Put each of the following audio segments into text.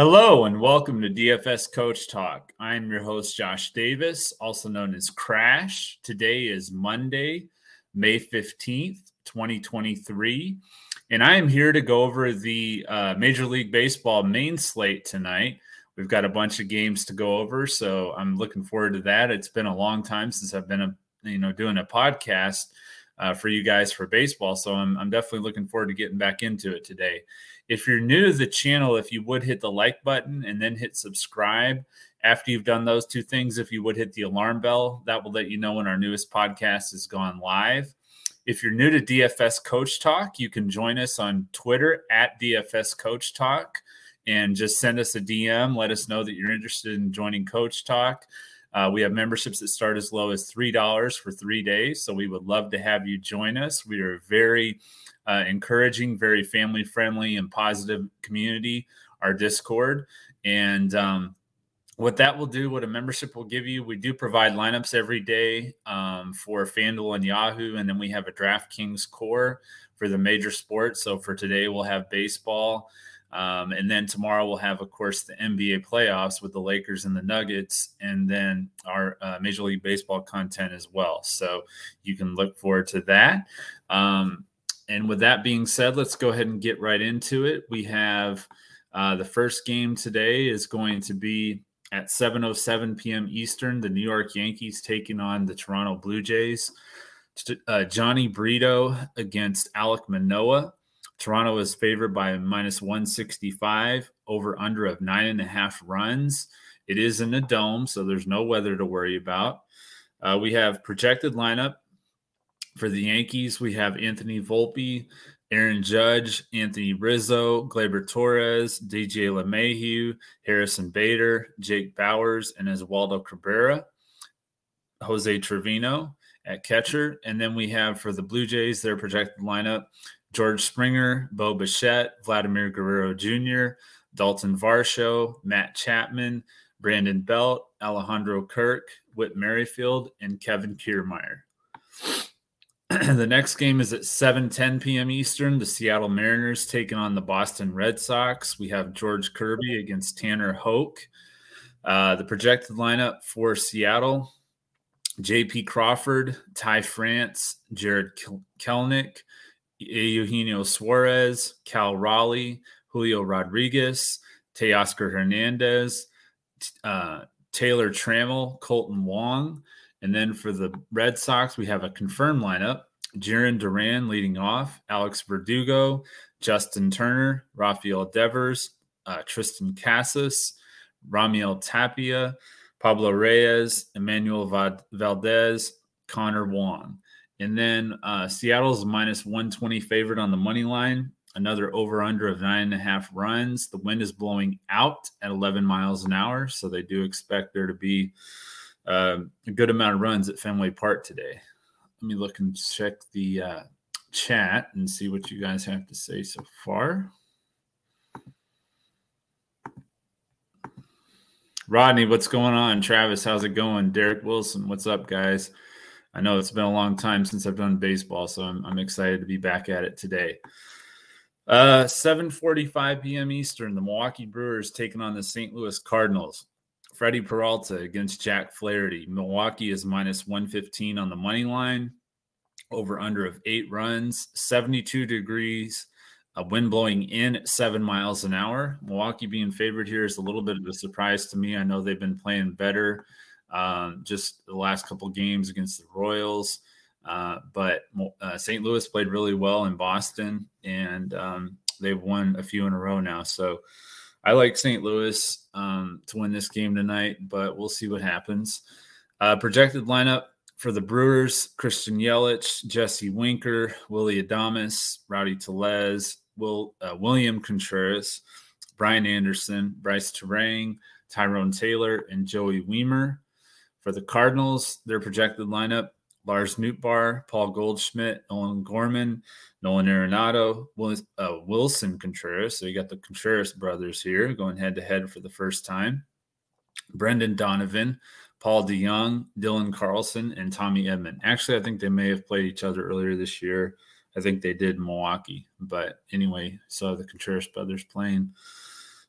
Hello and welcome to DFS Coach Talk. I'm your host, Josh Davis, also known as Crash. Today is Monday, May 15th, 2023. And I am here to go over the uh, Major League Baseball main slate tonight. We've got a bunch of games to go over, so I'm looking forward to that. It's been a long time since I've been, a, you know, doing a podcast uh, for you guys for baseball, so I'm, I'm definitely looking forward to getting back into it today. If you're new to the channel, if you would hit the like button and then hit subscribe. After you've done those two things, if you would hit the alarm bell, that will let you know when our newest podcast is gone live. If you're new to DFS Coach Talk, you can join us on Twitter at DFS Coach Talk and just send us a DM. Let us know that you're interested in joining Coach Talk. Uh, we have memberships that start as low as $3 for three days. So we would love to have you join us. We are very uh, encouraging, very family friendly, and positive community, our Discord. And um, what that will do, what a membership will give you, we do provide lineups every day um, for FanDuel and Yahoo. And then we have a DraftKings core for the major sports. So for today, we'll have baseball. Um, and then tomorrow we'll have, of course, the NBA playoffs with the Lakers and the Nuggets, and then our uh, Major League Baseball content as well. So you can look forward to that. Um, and with that being said, let's go ahead and get right into it. We have uh, the first game today is going to be at 7:07 p.m. Eastern. The New York Yankees taking on the Toronto Blue Jays. Uh, Jhony Brito against Alec Manoah. Toronto is favored by minus 165, over under of nine and a half runs. It is in the dome, so there's no weather to worry about. Uh, we have projected lineup for the Yankees, we have Anthony Volpe, Aaron Judge, Anthony Rizzo, Gleyber Torres, DJ LeMahieu, Harrison Bader, Jake Bauers, and Oswaldo Cabrera, Jose Trevino at catcher. And then we have for the Blue Jays, their projected lineup George Springer, Bo Bichette, Vladimir Guerrero Jr., Dalton Varsho, Matt Chapman, Brandon Belt, Alejandro Kirk, Whit Merrifield, and Kevin Kiermaier. the next game is at 7:10 p.m. Eastern. The Seattle Mariners taking on the Boston Red Sox. We have George Kirby against Tanner Houck. Uh, the projected lineup for Seattle: J.P. Crawford, Ty France, Jarred Kelenic, Eugenio Suarez, Cal Raleigh, Julio Rodriguez, Teoscar Hernandez, uh, Taylor Trammell, Kolten Wong. And then for the Red Sox, we have a confirmed lineup Jarren Duran leading off, Alex Verdugo, Justin Turner, Rafael Devers, uh, Triston Casas, Raimel Tapia, Pablo Reyes, Enmanuel Valdez, Connor Wong. And then uh, Seattle's minus 120 favorite on the money line. Another over under of nine and a half runs. The wind is blowing out at 11 miles an hour. So they do expect there to be uh, a good amount of runs at Fenway Park today. Let me look and check the uh, chat and see what you guys have to say so far. Rodney, what's going on? Travis, how's it going? Derek Wilson, what's up, guys? I know it's been a long time since I've done baseball, so I'm, I'm excited to be back at it today. Uh, 7:45 p.m. Eastern, the Milwaukee Brewers taking on the St. Louis Cardinals. Freddie Peralta against Jack Flaherty. Milwaukee is minus 115 on the money line, over under of eight runs, 72 degrees, a wind blowing in at seven miles an hour. Milwaukee being favored here is a little bit of a surprise to me. I know they've been playing better um, just the last couple games against the Royals. Uh, but uh, St. Louis played really well in Boston, and um, they've won a few in a row now. So I like St. Louis um, to win this game tonight, but we'll see what happens. Uh, projected lineup for the Brewers: Christian Yelich, Jesse Winker, Willie Adames, Rowdy Tellez, Will uh, William Contreras, Brian Anderson, Brice Turang, Tyrone Taylor, and Joey Wiemer. For the Cardinals, their projected lineup: Lars Nootbaar, Paul Goldschmidt, Nolan Gorman, Nolan Arenado, uh, Willson Contreras. So you got the Contreras brothers here going head to head for the first time. Brendan Donovan, Paul DeJong, Dylan Carlson, and Tommy Edman. Actually, I think they may have played each other earlier this year. I think they did in Milwaukee. But anyway, so the Contreras brothers playing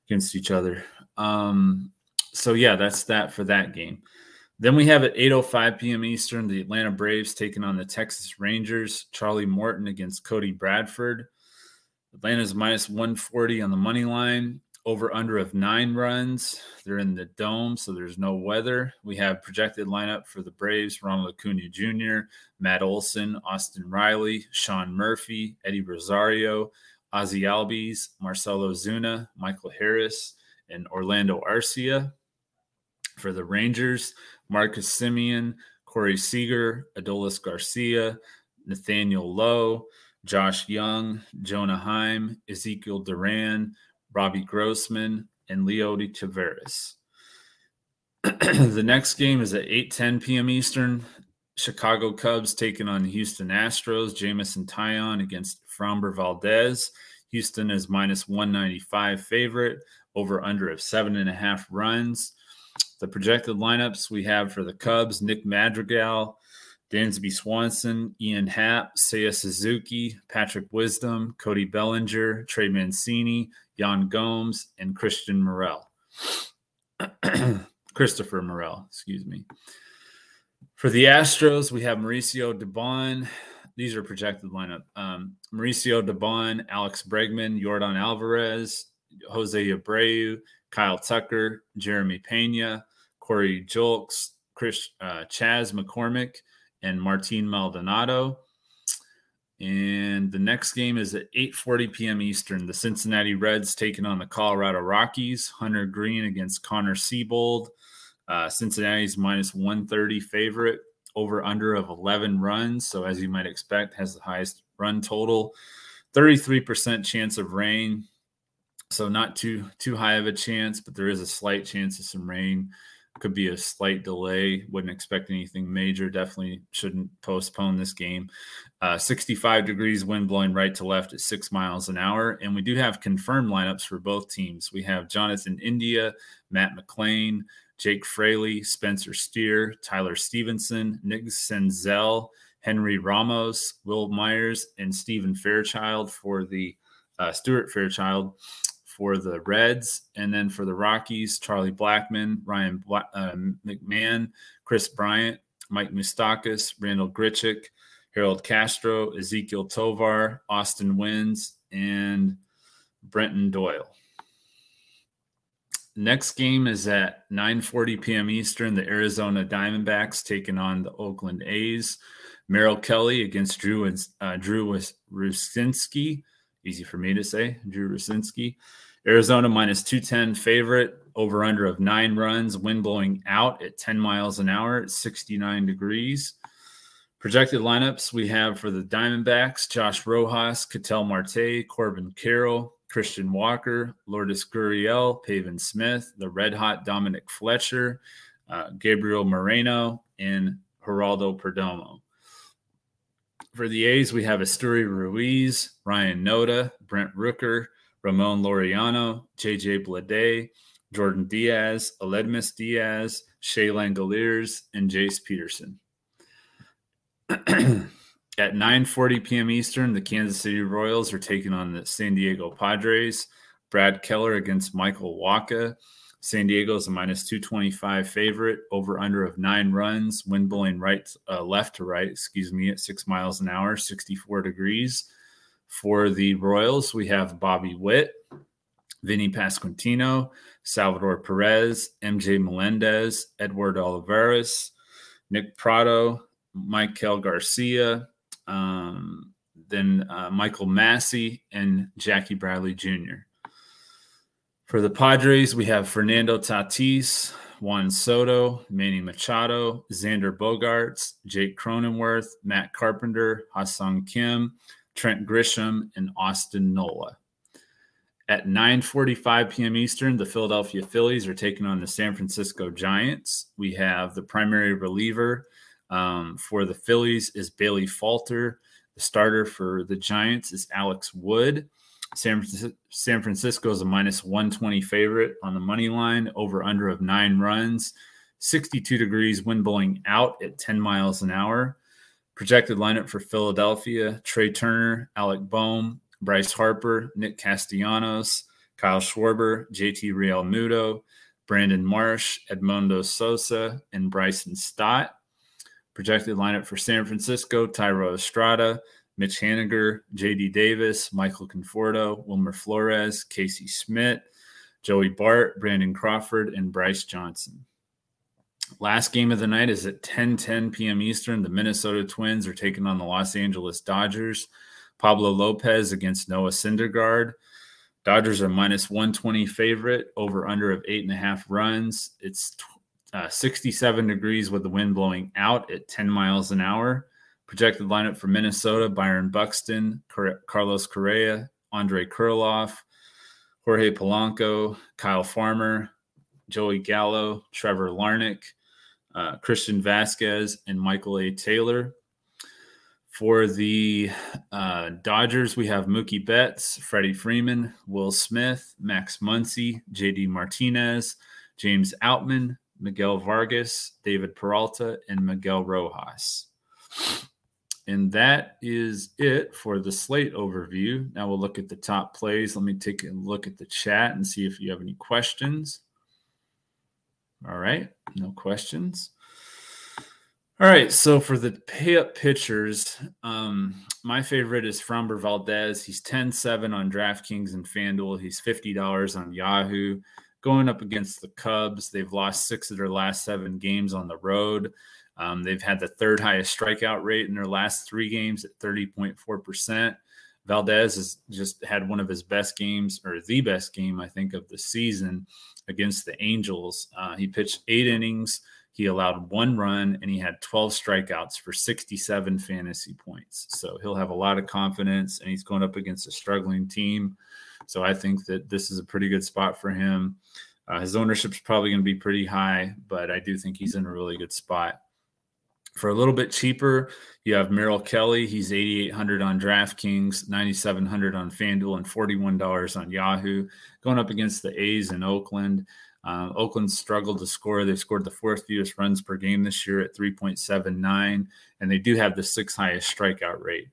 against each other. Um, so yeah, that's that for that game. Then we have at 8:05 p.m. Eastern, the Atlanta Braves taking on the Texas Rangers. Charlie Morton against Cody Bradford. Atlanta's minus 140 on the money line. Over under of nine runs. They're in the dome, so there's no weather. We have projected lineup for the Braves: Ronald Acuna Jr., Matt Olson, Austin Riley, Sean Murphy, Eddie Rosario, Ozzy Albies, Marcell Ozuna, Michael Harris, and Orlando Arcia. For the Rangers, Marcus Semien, Corey Seager, Adolis Garcia, Nathaniel Lowe, Josh Jung, Jonah Heim, Ezekiel Duran, Robbie Grossman, and Leody Taveras. the next game is at 8:10 p.m. Eastern. Chicago Cubs taking on Houston Astros. Jameson Taillon against Framber Valdez. Houston is minus 195 favorite, over under of seven and a half runs. The projected lineups we have for the Cubs Nick Madrigal, Dansby Swanson, Ian Happ, Seiya Suzuki, Patrick Wisdom, Cody Bellinger, Trey Mancini, Yan Gomes, and Christian Morel. Christopher Morel, excuse me. For the Astros, we have Mauricio Dubon. These are projected lineup. Um, Mauricio Dubon, Alex Bregman, Yordan Alvarez, Jose Abreu, Kyle Tucker, Jeremy Pena, Corey Julks, Chris uh, Chas McCormick, and Martin Maldonado. And the next game is at 8:40 p.m. Eastern. The Cincinnati Reds taking on the Colorado Rockies. Hunter Greene against Connor Seabold. Uh, Cincinnati's minus 130 favorite. Over under of 11 runs. So as you might expect, has the highest run total. 33% chance of rain. So not too too high of a chance, but there is a slight chance of some rain could be a slight delay. Wouldn't expect anything major. Definitely shouldn't postpone this game. Uh, 65 degrees, wind blowing right to left at six miles an hour. And we do have confirmed lineups for both teams. We have Jonathan India, Matt McLain, Jake Fraley, Spencer Steer, Tyler Stephenson, Nick Senzel, Henry Ramos, Wil Myers, and Stephen Fairchild for the uh, Stuart Fairchild for the Reds, and then for the Rockies, Charlie Blackmon, Ryan Bla- uh, McMahon, Kris Bryant, Mike Moustakas, Randall Grichuk, Harold Castro, Ezequiel Tovar, Austin Wynns, and Brenton Doyle. Next game is at 9:40 p.m. Eastern. The Arizona Diamondbacks taking on the Oakland A's. Merrill Kelly against Drew uh, Drew Rucinski. Easy for me to say, Drew Rucinski. Arizona minus 210 favorite, over under of nine runs, wind blowing out at 10 miles an hour at 69 degrees. Projected lineups we have for the Diamondbacks Josh Rojas, Ketel Marte, Corbin Carroll, Christian Walker, Lourdes Gurriel, Pavin Smith, the red hot Dominic Fletcher, uh, Gabriel Moreno, and Geraldo Perdomo. For the A's, we have Esteury Ruiz, Ryan Noda, Brent Rooker, Ramon Laureano, JJ Bleday, Jordan Diaz, Aledmys Diaz, Shea Langeliers, and Jace Peterson. At 9:40 p.m. Eastern, the Kansas City Royals are taking on the San Diego Padres. Brad Keller against Michael Wacha. San Diego is a minus 225 favorite, over under of nine runs, wind blowing right, uh, left to right, excuse me, at six miles an hour, 64 degrees. For the Royals, we have Bobby Witt, Vinny Pasquantino, Salvador Perez, MJ Melendez, Edward Olivares, Nick Pratto, Maikel Garcia, um, then uh, Michael Massey, and Jackie Bradley Jr. For the Padres, we have Fernando Tatis, Juan Soto, Manny Machado, Xander Bogaerts, Jake Cronenworth, Matt Carpenter, Ha-Seong Kim, Trent Grisham, and Austin Nola. At 9:45 p.m. Eastern, the Philadelphia Phillies are taking on the San Francisco Giants. We have the primary reliever um, for the Phillies is Bailey Falter. The starter for the Giants is Alex Wood. San, San Francisco is a minus 120 favorite on the money line, over under of nine runs, 62 degrees, wind blowing out at 10 miles an hour. Projected lineup for Philadelphia Trea Turner, Alec Bohm, Bryce Harper, Nick Castellanos, Kyle Schwarber, JT Realmuto, Brandon Marsh, Edmundo Sosa, and Bryson Stott. Projected lineup for San Francisco, Thairo Estrada, Mitch Haniger, JD Davis, Michael Conforto, Wilmer Flores, Casey Schmitt, Joey Bart, Brandon Crawford, and Bryce Johnson. Last game of the night is at 10 10 p.m. Eastern. The Minnesota Twins are taking on the Los Angeles Dodgers. Pablo Lopez against Noah Syndergaard. Dodgers are minus 120 favorite, over under of eight and a half runs. It's uh, 67 degrees with the wind blowing out at 10 miles an hour. Projected lineup for Minnesota Byron Buxton, Carlos Correa, Andre Kirilloff, Jorge Polanco, Kyle Farmer, Joey Gallo, Trevor Larnach, uh, Christian Vazquez, and Michael A. Taylor. For the uh, Dodgers, we have Mookie Betts, Freddie Freeman, Will Smith, Max Muncy, JD Martinez, James Outman, Miguel Vargas, David Peralta, and Miguel Rojas. And that is it for the slate overview. Now we'll look at the top plays. Let me take a look at the chat and see if you have any questions. All right, no questions. All right, so for the pay up pitchers, um, my favorite is Framber Valdez. He's 10 7 on DraftKings and FanDuel. He's $50 on Yahoo. Going up against the Cubs, they've lost six of their last seven games on the road. Um, they've had the third highest strikeout rate in their last three games at 30.4%. Valdez has just had one of his best games, or the best game, I think, of the season against the Angels. Uh, he pitched eight innings he allowed one run and he had 12 strikeouts for 67 fantasy points. So he'll have a lot of confidence and he's going up against a struggling team. So I think that this is a pretty good spot for him. Uh, his ownership is probably going to be pretty high, but I do think he's in a really good spot. For a little bit cheaper, you have Merrill Kelly. He's 8,800 on DraftKings, 9,700 on FanDuel, and $41 on Yahoo. Going up against the A's in Oakland. Um, Oakland struggled to score. They've scored the fourth fewest runs per game this year at 3.79, and they do have the sixth highest strikeout rate.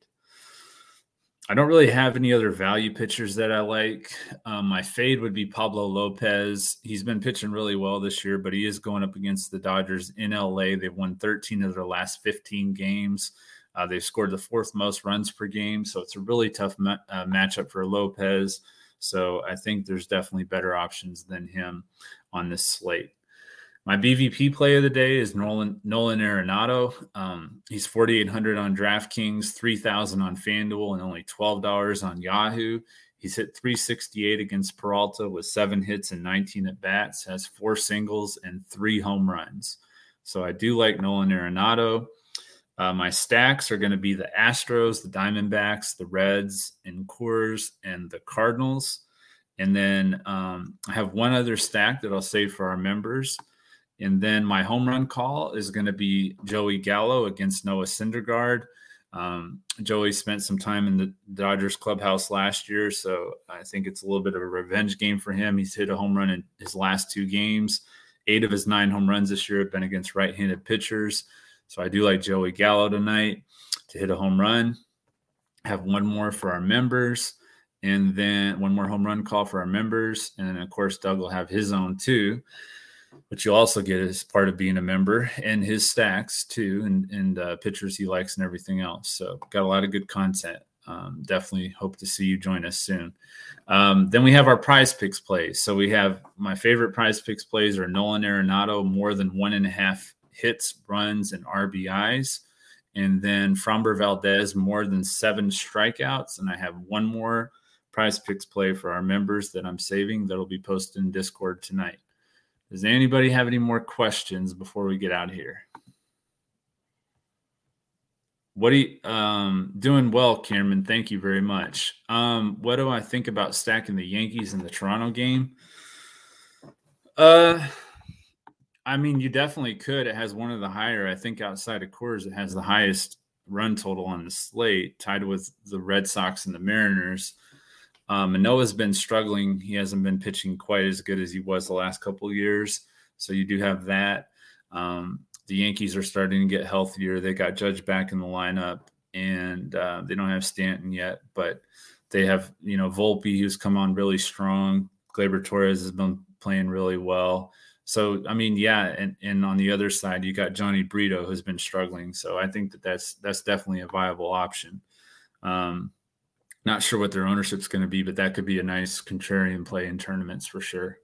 I don't really have any other value pitchers that I like. Um, my fade would be Pablo Lopez. He's been pitching really well this year, but he is going up against the Dodgers in LA. They've won 13 of their last 15 games. Uh, they've scored the fourth most runs per game, so it's a really tough ma- uh, matchup for Lopez. So I think there's definitely better options than him on this slate. My BVP play of the day is Nolan Nolan Arenado. Um, he's 4,800 on DraftKings, 3,000 on FanDuel, and only $12 on Yahoo. He's hit 368 against Peralta with seven hits and 19 at bats, has four singles and three home runs. So I do like Nolan Arenado. Uh, my stacks are going to be the Astros, the Diamondbacks, the Reds, and Coors, and the Cardinals. And then um, I have one other stack that I'll save for our members. And then my home run call is going to be Joey Gallo against Noah Syndergaard. Um, Joey spent some time in the Dodgers clubhouse last year, so I think it's a little bit of a revenge game for him. He's hit a home run in his last two games. Eight of his nine home runs this year have been against right handed pitchers. So I do like Joey Gallo tonight to hit a home run. Have one more for our members, and then one more home run call for our members. And then, of course, Doug will have his own too, which you'll also get as part of being a member and his stacks too, and, and uh, pictures he likes and everything else. So, got a lot of good content. Um, definitely hope to see you join us soon. Um, then we have our PrizePicks plays. So we have my favorite PrizePicks plays are Nolan Arenado more than one and a half hits, runs, and RBIs. And then Framber Valdez, more than seven strikeouts. And I have one more PrizePicks play for our members that I'm saving that'll be posted in Discord tonight. Does anybody have any more questions before we get out here? What are you um, doing well, Cameron? Thank you very much. Um, what do I think about stacking the Yankees in the Toronto game? Uh, I mean, you definitely could. It has one of the higher, I think, outside of Coors, it has the highest run total on the slate, tied with the Red Sox and the Mariners. Um, Manoah's been struggling. He hasn't been pitching quite as good as he was the last couple years. So you do have that. Um, the Yankees are starting to get healthier. They got Judge back in the lineup, and uh, they don't have Stanton yet, but they have you know Volpe who's come on really strong. Gleyber Torres has been playing really well. So I mean, yeah, and and on the other side, you got Jhony Brito who's been struggling. So I think that that's that's definitely a viable option. Um, not sure what their ownership's going to be, but that could be a nice contrarian play in tournaments for sure.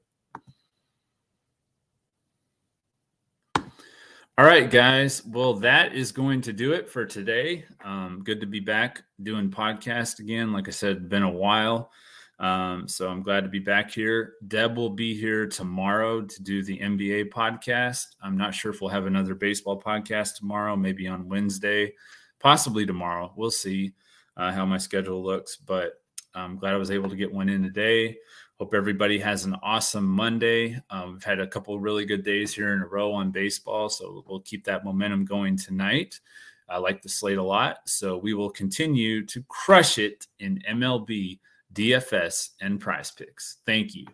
All right, guys. Well, that is going to do it for today. Um, good to be back doing podcast again. Like I said, been a while. Um, so I'm glad to be back here. Deb will be here tomorrow to do the NBA podcast. I'm not sure if we'll have another baseball podcast tomorrow, maybe on Wednesday, possibly tomorrow. We'll see uh, how my schedule looks, but I'm glad I was able to get one in today. Hope everybody has an awesome Monday. Um, we've had a couple really good days here in a row on baseball, so we'll keep that momentum going tonight. I like the slate a lot, so we will continue to crush it in MLB, DFS, and PrizePicks. Thank you.